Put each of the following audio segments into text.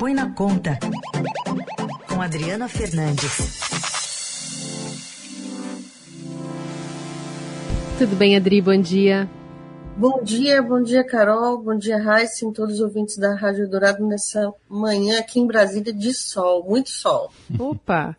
Põe na Conta, com Adriana Fernandes. Tudo bem, Adri? Bom dia. Bom dia, bom dia, Carol, bom dia, Raíssa, e todos os ouvintes da Rádio Dourado nessa manhã aqui em Brasília de sol, muito sol. Opa!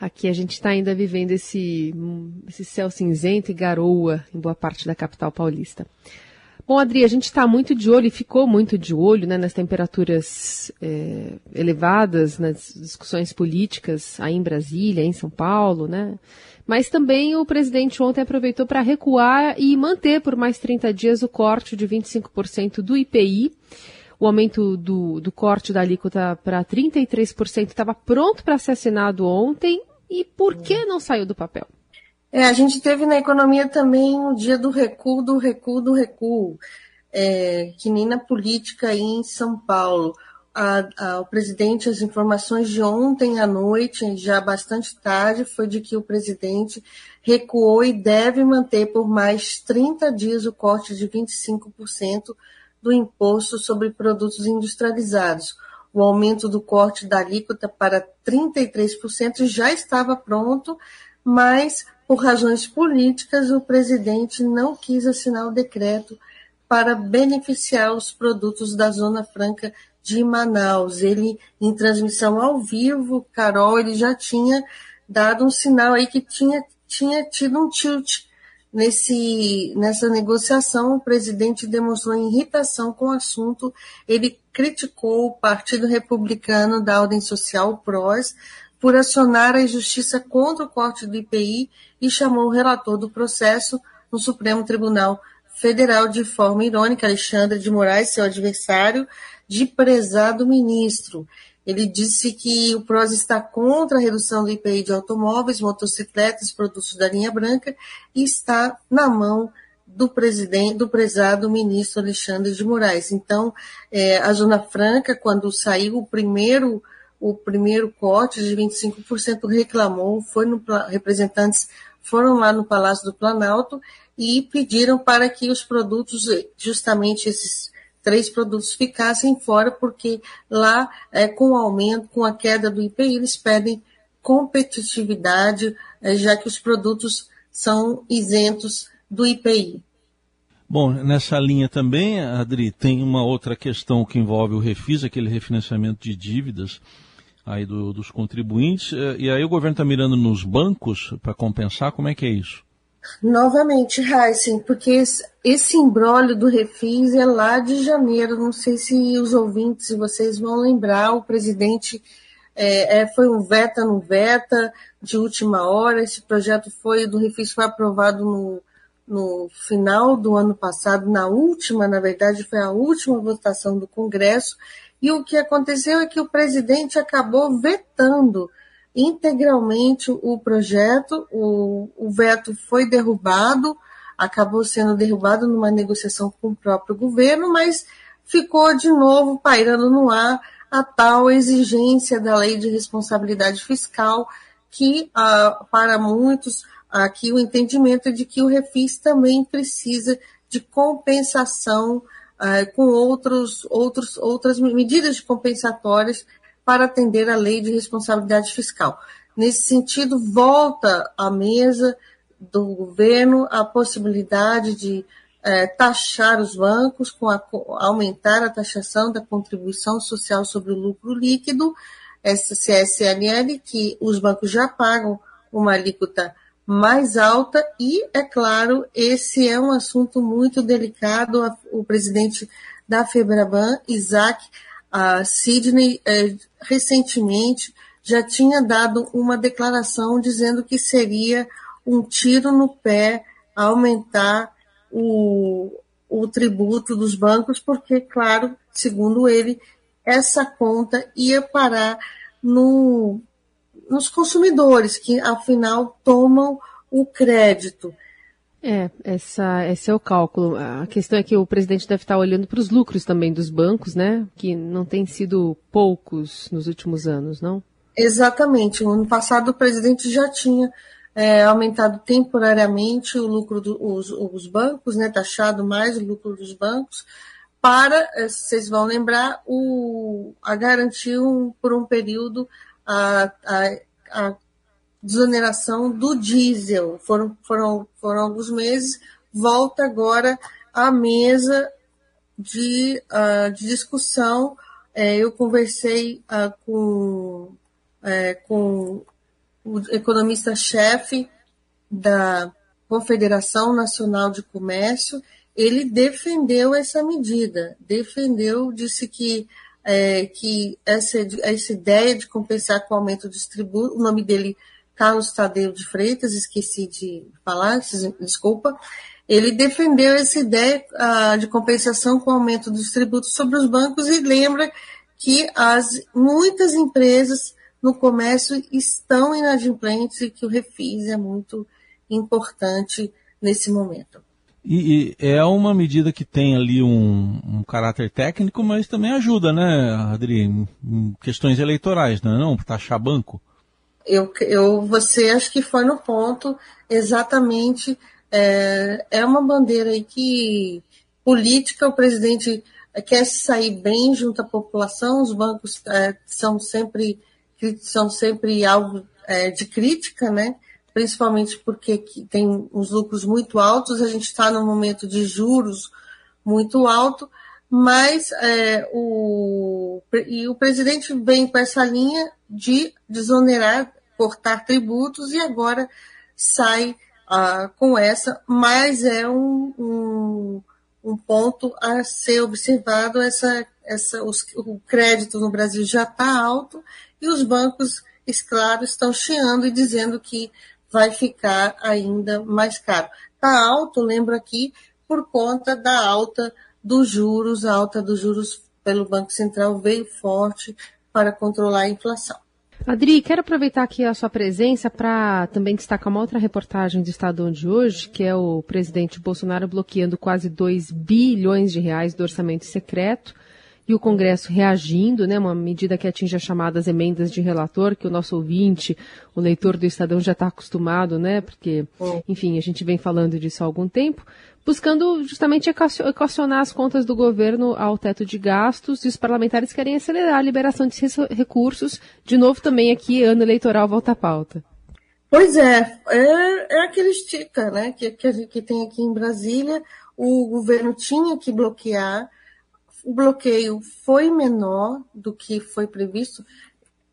Aqui a gente está ainda vivendo esse, esse céu cinzento e garoa em boa parte da capital paulista. Bom, Adri, a gente está muito de olho e ficou muito de olho né, nas temperaturas é, elevadas, nas discussões políticas aí em Brasília, em São Paulo, né? Mas também o presidente ontem aproveitou para recuar e manter por mais 30 dias o corte de 25% do IPI. O aumento do, do corte da alíquota para 33% estava pronto para ser assinado ontem. E por que não saiu do papel? É, a gente teve na economia também o dia do recuo, do recuo, do recuo, é, que nem na política aí em São Paulo a, a, o presidente, as informações de ontem à noite, já bastante tarde, foi de que o presidente recuou e deve manter por mais 30 dias o corte de 25% do imposto sobre produtos industrializados. O aumento do corte da alíquota para 33% já estava pronto, mas por razões políticas o presidente não quis assinar o decreto para beneficiar os produtos da Zona Franca de Manaus. Ele, em transmissão ao vivo, Carol, ele já tinha dado um sinal aí que tinha, tinha tido um tilt nesse, nessa negociação. O presidente demonstrou irritação com o assunto. Ele criticou o Partido Republicano da Ordem Social, o PROS, por acionar a justiça contra o corte do IPI e chamou o relator do processo no Supremo Tribunal Federal de forma irônica, Alexandre de Moraes, seu adversário, de prezado ministro. Ele disse que o PROS está contra a redução do IPI de automóveis, motocicletas, produtos da linha branca e está na mão do presidente, do prezado ministro Alexandre de Moraes. Então, é, a Zona Franca, quando saiu o primeiro o primeiro corte de 25% reclamou, foi no representantes foram lá no Palácio do Planalto e pediram para que os produtos, justamente esses três produtos ficassem fora, porque lá, é, com o aumento, com a queda do IPI, eles pedem competitividade, é, já que os produtos são isentos do IPI. Bom, nessa linha também, Adri, tem uma outra questão que envolve o refis, aquele refinanciamento de dívidas aí do, dos contribuintes, é, e aí o governo está mirando nos bancos para compensar, como é que é isso? Novamente, Heisen, porque esse, esse embrólio do Refis é lá de janeiro. Não sei se os ouvintes, se vocês vão lembrar, o presidente é, é, foi um veta no veta de última hora. Esse projeto foi do Refis foi aprovado no, no final do ano passado, na última, na verdade, foi a última votação do Congresso. E o que aconteceu é que o presidente acabou vetando integralmente o projeto, o, o veto foi derrubado, acabou sendo derrubado numa negociação com o próprio governo, mas ficou de novo pairando no ar a tal exigência da lei de responsabilidade fiscal, que ah, para muitos aqui o entendimento é de que o refis também precisa de compensação ah, com outros, outros, outras medidas compensatórias para atender à lei de responsabilidade fiscal. Nesse sentido, volta à mesa do governo a possibilidade de é, taxar os bancos, com a, aumentar a taxação da contribuição social sobre o lucro líquido, essa CSLL, que os bancos já pagam uma alíquota mais alta, e, é claro, esse é um assunto muito delicado. O presidente da Febraban, Isaac, Sidney é, recentemente já tinha dado uma declaração dizendo que seria um tiro no pé aumentar o, o tributo dos bancos, porque, claro, segundo ele, essa conta ia parar no, nos consumidores, que afinal tomam o crédito. É, essa, esse é o cálculo. A questão é que o presidente deve estar olhando para os lucros também dos bancos, né? Que não têm sido poucos nos últimos anos, não? Exatamente. No ano passado o presidente já tinha é, aumentado temporariamente o lucro dos do, os bancos, né? Taxado mais o lucro dos bancos para, eh, vocês vão lembrar, o, a garantir um, por um período a, a, a desoneração do diesel. Foram, foram, foram alguns meses, volta agora à mesa de, uh, de discussão. É, eu conversei uh, com, é, com o economista-chefe da Confederação Nacional de Comércio, ele defendeu essa medida, defendeu, disse que, é, que essa, essa ideia de compensar com o aumento dos tributos, o nome dele Carlos Tadeu de Freitas, esqueci de falar, desculpa, ele defendeu essa ideia uh, de compensação com o aumento dos tributos sobre os bancos e lembra que as, muitas empresas no comércio estão inadimplentes e que o refis é muito importante nesse momento. E, e, é uma medida que tem ali um, um, caráter técnico, mas também ajuda, né, Adri, em, questões eleitorais, não é não? Taxar banco? Eu, eu, você acho que foi no ponto exatamente. É, é uma bandeira aí que política, o presidente quer sair bem junto à população, os bancos é, são sempre são sempre alvo é, de crítica, né? Principalmente porque tem uns lucros muito altos, a gente está num momento de juros muito alto, mas é, o, e o presidente vem com essa linha de desonerar, cortar tributos e agora sai ah, com essa, mas é um, um, um, ponto a ser observado, essa, essa, os, o crédito no Brasil já está alto e os bancos, claro, estão chiando e dizendo que vai ficar ainda mais caro. Está alto, lembro aqui, por conta da alta dos juros, a alta dos juros pelo Banco Central veio forte para controlar a inflação. Adri, quero aproveitar aqui a sua presença para também destacar uma outra reportagem do Estadão de hoje, que é o presidente Bolsonaro bloqueando quase 2 bilhões de reais do orçamento secreto e o Congresso reagindo, né, uma medida que atinge as chamadas emendas de relator, que o nosso ouvinte, o leitor do Estadão já está acostumado, né, porque, enfim, a gente vem falando disso há algum tempo, buscando justamente equacionar as contas do governo ao teto de gastos e os parlamentares querem acelerar a liberação de recursos. De novo, também aqui, ano eleitoral volta à pauta. Pois é, é, é aquele estica, né, que, que, que tem aqui em Brasília. O governo tinha que bloquear o bloqueio foi menor do que foi previsto.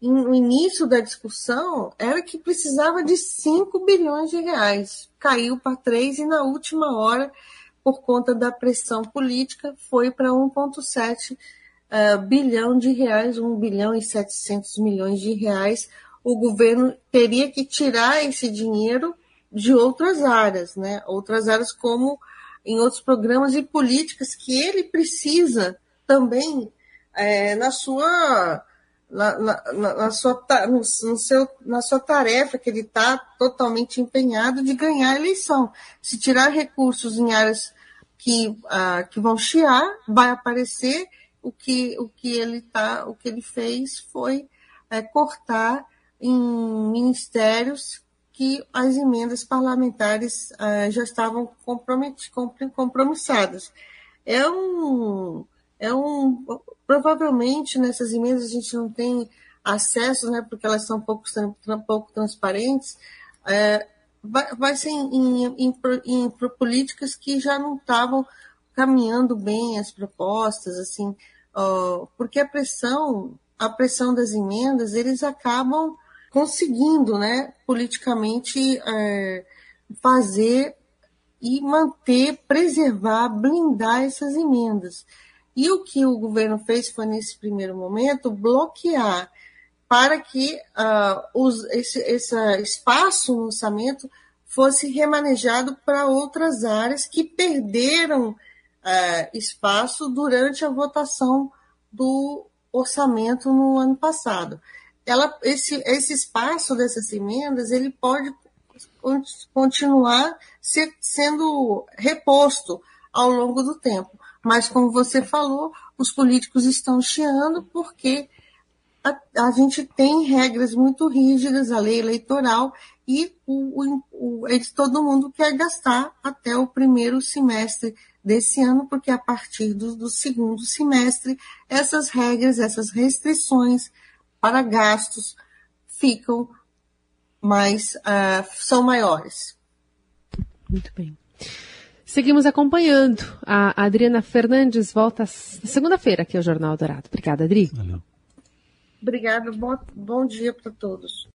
No início da discussão, era que precisava de 5 bilhões de reais. Caiu para 3 e na última hora, por conta da pressão política, foi para 1,7 uh, bilhão de reais, 1 bilhão e 700 milhões de reais. O governo teria que tirar esse dinheiro de outras áreas, né? Outras áreas como em outros programas e políticas que ele precisa também é, na sua na, na, na, sua, no, seu, na sua tarefa, que ele está totalmente empenhado de ganhar a eleição. Se tirar recursos em áreas que, ah, que vão chiar, vai aparecer o que, o que ele tá, o que ele fez foi é, cortar em ministérios que as emendas parlamentares ah, já estavam compromissadas. É um, é um. Provavelmente nessas emendas a gente não tem acesso, né, porque elas são pouco, pouco transparentes. É, vai, vai ser em, em, em, em, políticas que já não estavam caminhando bem as propostas, assim, ó, porque a pressão, a pressão das emendas, eles acabam conseguindo, né, politicamente é, fazer e manter, preservar, blindar essas emendas. E o que o governo fez foi, nesse primeiro momento, bloquear para que uh, os, esse, esse espaço no orçamento fosse remanejado para outras áreas que perderam uh, espaço durante a votação do orçamento no ano passado. Ela, esse, esse espaço dessas emendas ele pode continuar se, sendo reposto ao longo do tempo. Mas, como você falou, os políticos estão chiando porque a, a gente tem regras muito rígidas, a lei eleitoral, e o, o, o, todo mundo quer gastar até o primeiro semestre desse ano, porque a partir do, do segundo semestre, essas regras, essas restrições para gastos ficam mais, uh, são maiores. Muito bem. Seguimos acompanhando. A Adriana Fernandes volta segunda-feira aqui ao Jornal Dourado. Obrigada, Adri. Valeu. Obrigada, bom, bom dia para todos.